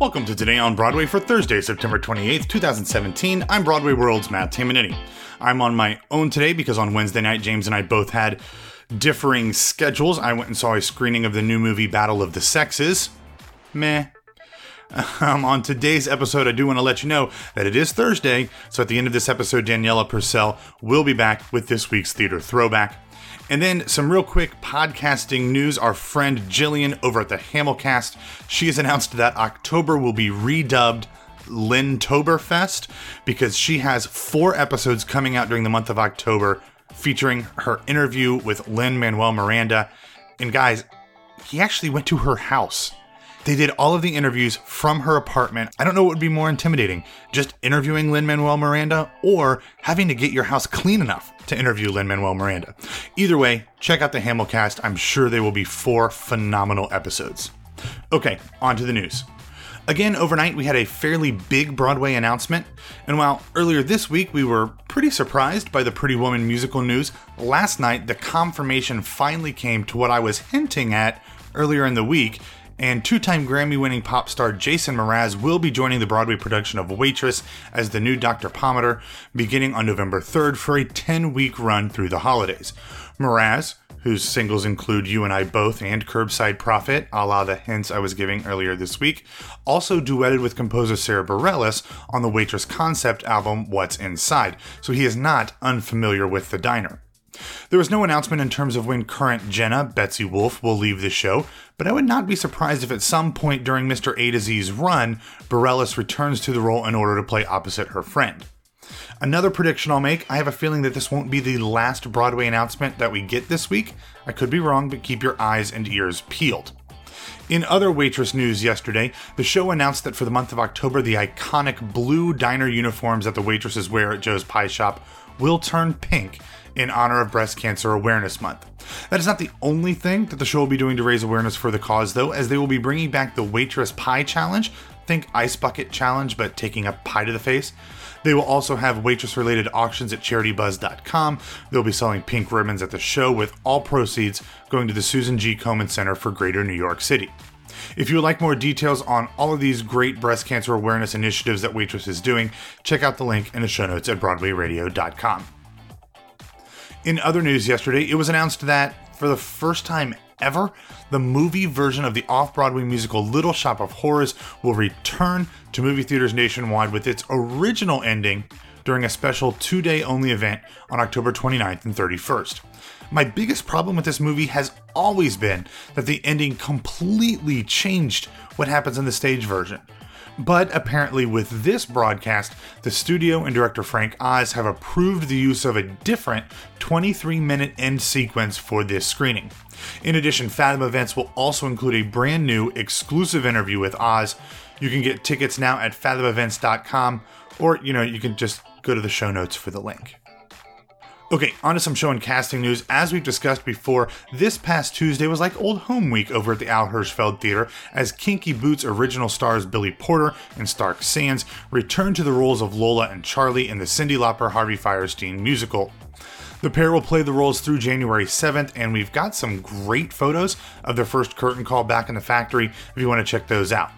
Welcome to Today on Broadway for Thursday, September 28th, 2017. I'm Broadway World's Matt Tamanini. I'm on my own today because on Wednesday night, James and I both had differing schedules. I went and saw a screening of the new movie Battle of the Sexes. Meh. Um, on today's episode, I do want to let you know that it is Thursday, so at the end of this episode, Daniela Purcell will be back with this week's theater throwback. And then some real quick podcasting news. Our friend Jillian over at the Hamilcast, she has announced that October will be redubbed Lintoberfest because she has four episodes coming out during the month of October featuring her interview with Lin-Manuel Miranda. And guys, he actually went to her house. They did all of the interviews from her apartment. I don't know what would be more intimidating just interviewing Lin-Manuel Miranda or having to get your house clean enough to interview Lin-Manuel Miranda. Either way, check out the Hamilcast. I'm sure they will be four phenomenal episodes. Okay, on to the news. Again, overnight, we had a fairly big Broadway announcement, and while earlier this week we were pretty surprised by the Pretty Woman musical news, last night the confirmation finally came to what I was hinting at earlier in the week, and two time Grammy winning pop star Jason Mraz will be joining the Broadway production of Waitress as the new Dr. Pomatter beginning on November 3rd for a 10 week run through the holidays. Mraz, whose singles include You and I Both and Curbside Prophet, a la the hints I was giving earlier this week, also duetted with composer Sara Bareilles on the Waitress concept album What's Inside, so he is not unfamiliar with the diner. There was no announcement in terms of when current Jenna, Betsy Wolfe, will leave the show, but I would not be surprised if at some point during Mr. A to Z's run, Bareilles returns to the role in order to play opposite her friend. Another prediction I'll make I have a feeling that this won't be the last Broadway announcement that we get this week. I could be wrong, but keep your eyes and ears peeled. In other waitress news yesterday, the show announced that for the month of October, the iconic blue diner uniforms that the waitresses wear at Joe's Pie Shop will turn pink in honor of Breast Cancer Awareness Month. That is not the only thing that the show will be doing to raise awareness for the cause, though, as they will be bringing back the Waitress Pie Challenge. Think Ice Bucket Challenge, but taking a pie to the face. They will also have waitress related auctions at charitybuzz.com. They'll be selling pink ribbons at the show, with all proceeds going to the Susan G. Komen Center for Greater New York City. If you would like more details on all of these great breast cancer awareness initiatives that Waitress is doing, check out the link in the show notes at BroadwayRadio.com. In other news yesterday, it was announced that, for the first time ever, the movie version of the off Broadway musical Little Shop of Horrors will return to movie theaters nationwide with its original ending during a special two day only event on October 29th and 31st. My biggest problem with this movie has always been that the ending completely changed what happens in the stage version. But apparently, with this broadcast, the studio and director Frank Oz have approved the use of a different 23 minute end sequence for this screening. In addition, Fathom Events will also include a brand new exclusive interview with Oz. You can get tickets now at fathomevents.com, or you know, you can just go to the show notes for the link. Okay, on to some show and casting news. As we've discussed before, this past Tuesday was like old home week over at the Al Hirschfeld Theater as Kinky Boots original stars Billy Porter and Stark Sands returned to the roles of Lola and Charlie in the Cyndi Lauper Harvey Fierstein musical. The pair will play the roles through January 7th, and we've got some great photos of their first curtain call back in the factory if you want to check those out.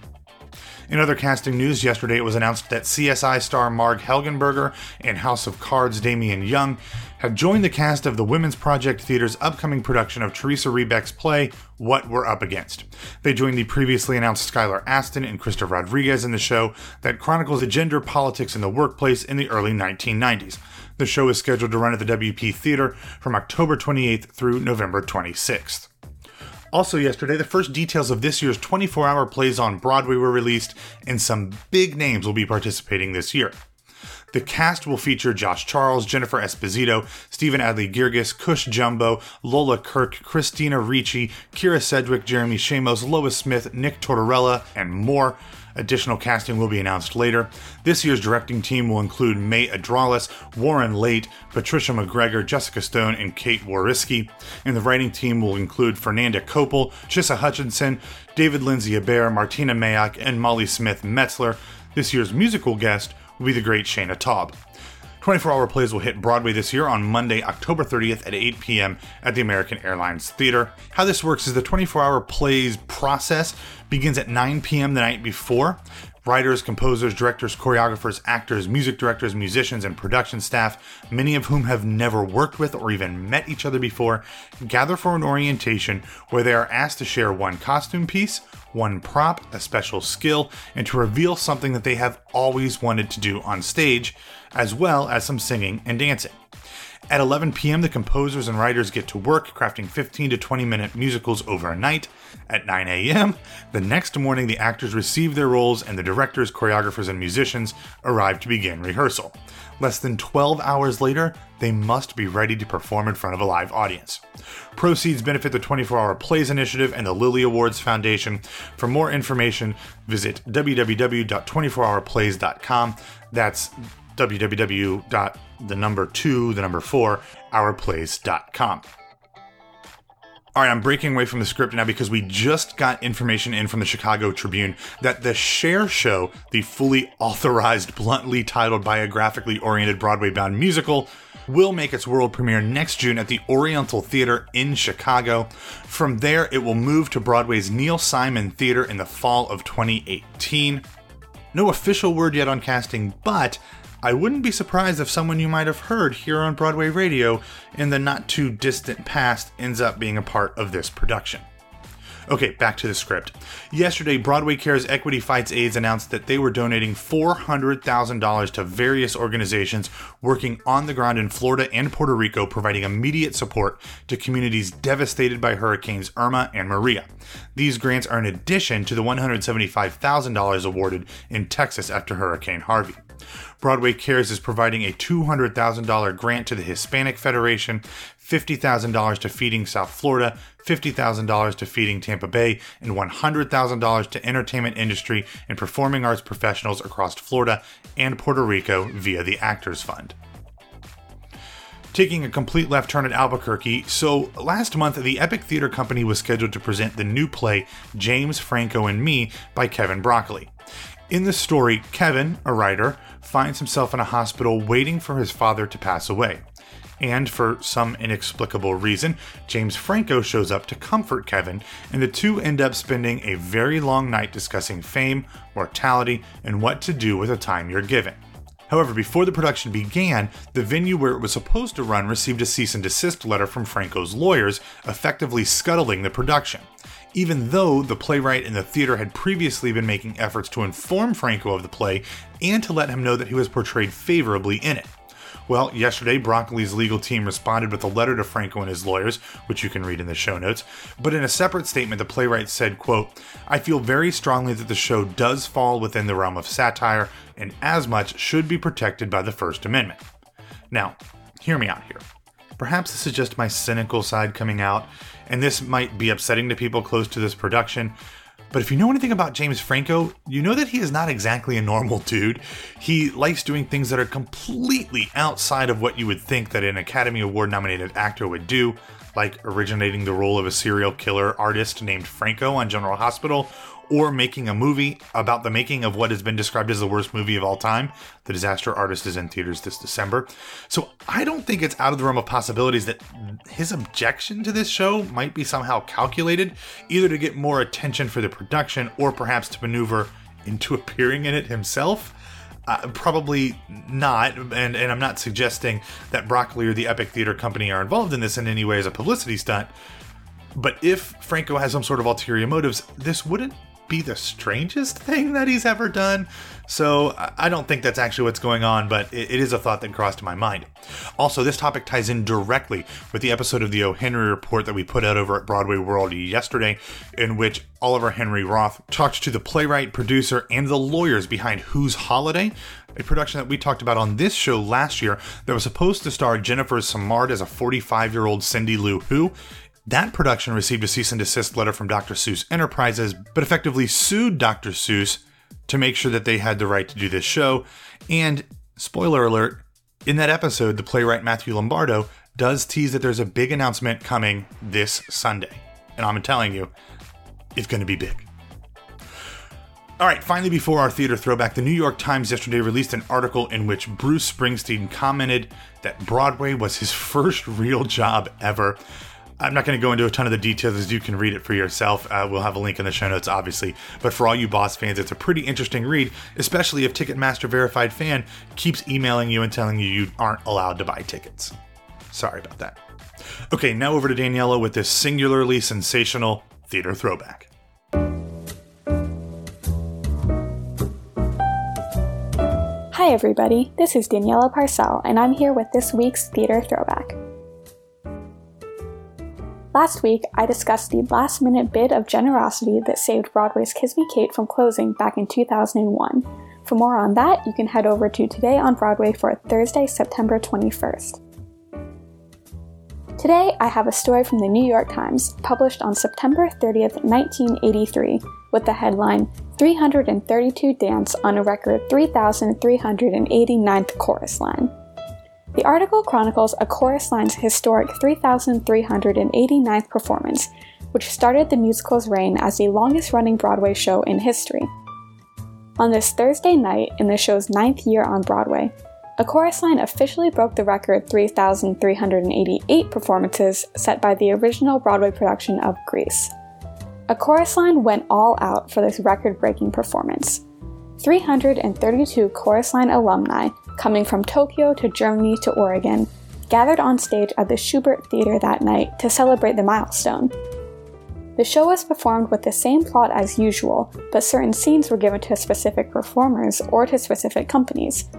In other casting news, yesterday it was announced that CSI star Marg Helgenberger and House of Cards Damian Young have joined the cast of the Women's Project Theater's upcoming production of Teresa Rebeck's play, What We're Up Against. They joined the previously announced Skylar Astin and Krysta Rodriguez in the show that chronicles the gender politics in the workplace in the early 1990s. The show is scheduled to run at the WP Theater from October 28th through November 26th. Also, yesterday, the first details of this year's 24 hour plays on Broadway were released, and some big names will be participating this year. The cast will feature Josh Charles, Jennifer Esposito, Stephen Adly Guirgis, Cush Jumbo, Lola Kirke, Christina Ricci, Kyra Sedgwick, Jeremy Shamos, Lois Smith, Nick Tortorella, and more. Additional casting will be announced later. This year's directing team will include May Adrales, Warren Leight, Patricia McGregor, Jessica Stone, and Kate Whoriskey. And the writing team will include Fernanda Coppel, Chisa Hutchinson, David Lindsay Abaire, Martyna Majok, and Molly Smith Metzler. This year's musical guest will be the great Shaina Taub. 24 Hour Plays will hit Broadway this year on Monday, October 30th at 8 p.m. at the American Airlines Theater. How this works is the 24 Hour Plays process begins at 9 p.m. the night before. Writers, composers, directors, choreographers, actors, music directors, musicians, and production staff, many of whom have never worked with or even met each other before, gather for an orientation where they are asked to share one costume piece, one prop, a special skill, and to reveal something that they have always wanted to do on stage, as well as some singing and dancing. At 11 p.m., the composers and writers get to work crafting 15 to 20 minute musicals over a night. At 9 a.m., the next morning, the actors receive their roles and the directors, choreographers, and musicians arrive to begin rehearsal. Less than 12 hours later, they must be ready to perform in front of a live audience. Proceeds benefit the 24 Hour Plays Initiative and the Lily Awards Foundation. For more information, visit www.24hourplays.com. That's www. the number two, the number four, ourplays.com. All right, I'm breaking away from the script now because we just got information in from the Chicago Tribune that the Cher Show, the fully authorized, bluntly titled, biographically oriented Broadway bound musical, will make its world premiere next June at the Oriental Theater in Chicago. From there, it will move to Broadway's Neil Simon Theater in the fall of 2018. No official word yet on casting, but I wouldn't be surprised if someone you might have heard here on Broadway radio in the not too distant past ends up being a part of this production. Okay, back to the script. Yesterday, Broadway Cares Equity Fights AIDS announced that they were donating $400,000 to various organizations working on the ground in Florida and Puerto Rico, providing immediate support to communities devastated by hurricanes Irma and Maria. These grants are in addition to the $175,000 awarded in Texas after Hurricane Harvey. Broadway Cares is providing a $200,000 grant to the Hispanic Federation, $50,000 to Feeding South Florida, $50,000 to Feeding Tampa Bay, and $100,000 to entertainment industry and performing arts professionals across Florida and Puerto Rico via the Actors Fund taking a complete left turn at Albuquerque. So, last month, the Epic Theater Company was scheduled to present the new play James, Franco, and Me by Kevin Broccoli. In the story, Kevin, a writer, finds himself in a hospital waiting for his father to pass away. And for some inexplicable reason, James Franco shows up to comfort Kevin, and the two end up spending a very long night discussing fame, mortality, and what to do with the time you're given. However, before the production began, the venue where it was supposed to run received a cease and desist letter from Franco's lawyers, effectively scuttling the production even though the playwright and the theater had previously been making efforts to inform Franco of the play and to let him know that he was portrayed favorably in it. Well, yesterday, Broccoli's legal team responded with a letter to Franco and his lawyers, which you can read in the show notes. But in a separate statement, the playwright said, quote, I feel very strongly that the show does fall within the realm of satire, and as much should be protected by the First Amendment. Now, hear me out here. Perhaps this is just my cynical side coming out, and this might be upsetting to people close to this production. But if you know anything about James Franco, you know that he is not exactly a normal dude. He likes doing things that are completely outside of what you would think that an Academy Award nominated actor would do, like originating the role of a serial killer artist named Franco on General Hospital, or making a movie about the making of what has been described as the worst movie of all time. The Disaster Artist is in theaters this December. So I don't think it's out of the realm of possibilities that his objection to this show might be somehow calculated, either to get more attention for the production or perhaps to maneuver into appearing in it himself. Uh, probably not, and, and I'm not suggesting that Broccoli or the Epic Theater Company are involved in this in any way as a publicity stunt. But if Franco has some sort of ulterior motives, this wouldn't be the strangest thing that he's ever done. So I don't think that's actually what's going on, but it is a thought that crossed my mind. Also, this topic ties in directly with the episode of the O. Henry Report that we put out over at Broadway World yesterday, in which Oliver Henry Roth talked to the playwright, producer, and the lawyers behind Whose Holiday, a production that we talked about on this show last year that was supposed to star Jennifer Simard as a 45 year old Cindy Lou Who. That production received a cease and desist letter from Dr. Seuss Enterprises, but effectively sued Dr. Seuss to make sure that they had the right to do this show. And, spoiler alert, in that episode, the playwright Matthew Lombardo does tease that there's a big announcement coming this Sunday. And I'm telling you, it's going to be big. All right, finally, before our theater throwback, the New York Times yesterday released an article in which Bruce Springsteen commented that Broadway was his first real job ever. I'm not going to go into a ton of the details as you can read it for yourself. Uh, we'll have a link in the show notes, obviously. But for all you Boss fans, it's a pretty interesting read, especially if Ticketmaster Verified Fan keeps emailing you and telling you you aren't allowed to buy tickets. Sorry about that. Okay, now over to Daniela with this singularly sensational theater throwback. Hi, everybody. This is Daniela Parcell, and I'm here with this week's theater throwback. Last week, I discussed the last minute bid of generosity that saved Broadway's Kiss Me Kate from closing back in 2001. For more on that, you can head over to Today on Broadway for Thursday, September 21st. Today, I have a story from the New York Times, published on September 30th, 1983, with the headline 332 Dance on a record 3,389th chorus line. The article chronicles a chorus line's historic 3,389th performance, which started the musical's reign as the longest running Broadway show in history. On this Thursday night, in the show's ninth year on Broadway, a chorus line officially broke the record 3,388 performances set by the original Broadway production of Grease. A chorus line went all out for this record breaking performance. 332 chorus line alumni coming from Tokyo to Germany to Oregon, gathered on stage at the Shubert Theater that night to celebrate the milestone. The show was performed with the same plot as usual, but certain scenes were given to specific performers or to specific companies.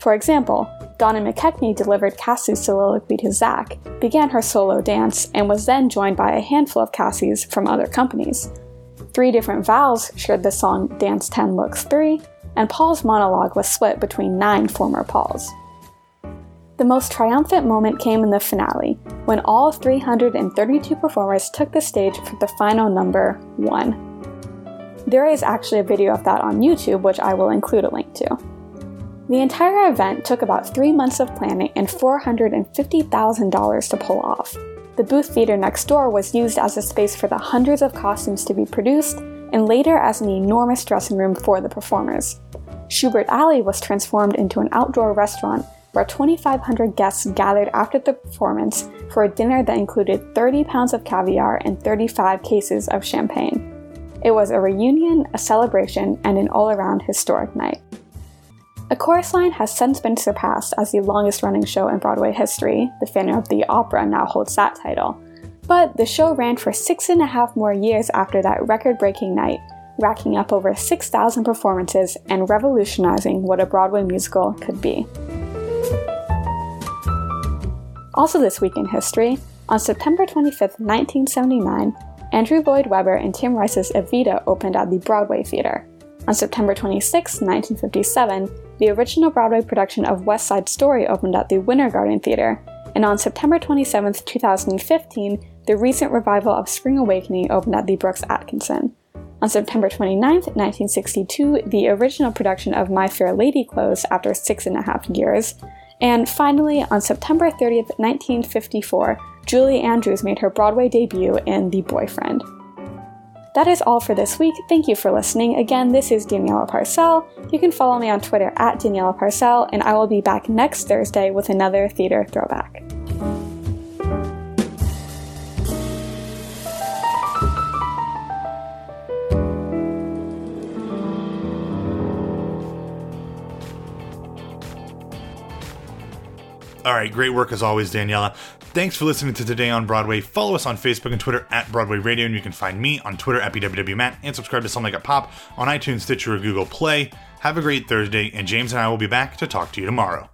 For example, Donna McKechnie delivered Cassie's soliloquy to Zach, began her solo dance, and was then joined by a handful of Cassies from other companies. Three different Vals shared the song Dance 10 Looks 3, and Paul's monologue was split between nine former Pauls. The most triumphant moment came in the finale, when all 332 performers took the stage for the final number, 1. There is actually a video of that on YouTube, which I will include a link to. The entire event took about three months of planning and $450,000 to pull off. The booth theater next door was used as a space for the hundreds of costumes to be produced, and later as an enormous dressing room for the performers. Shubert Alley was transformed into an outdoor restaurant where 2,500 guests gathered after the performance for a dinner that included 30 pounds of caviar and 35 cases of champagne. It was a reunion, a celebration, and an all around historic night. A chorus line has since been surpassed as the longest running show in Broadway history. The Phantom of the Opera now holds that title. But the show ran for six and a half more years after that record breaking night, racking up over 6,000 performances and revolutionizing what a Broadway musical could be. Also, this week in history, on September 25, 1979, Andrew Lloyd Webber and Tim Rice's Evita opened at the Broadway Theater. On September 26, 1957, the original Broadway production of West Side Story opened at the Winter Garden Theater, and on September 27, 2015, the recent revival of Spring Awakening opened at the Brooks Atkinson. On September 29, 1962, the original production of My Fair Lady closed after six and a half years. And finally, on September 30, 1954, Julie Andrews made her Broadway debut in The Boyfriend. That is all for this week. Thank you for listening. Again, this is Daniela Parcell. You can follow me on Twitter at Daniela Parcell, and I will be back next Thursday with another theater throwback. All right, great work as always, Daniela. Thanks for listening to Today on Broadway. Follow us on Facebook and Twitter at Broadway Radio, and you can find me on Twitter at BWWMatt and subscribe to Something Like a Pop on iTunes, Stitcher, or Google Play. Have a great Thursday, and James and I will be back to talk to you tomorrow.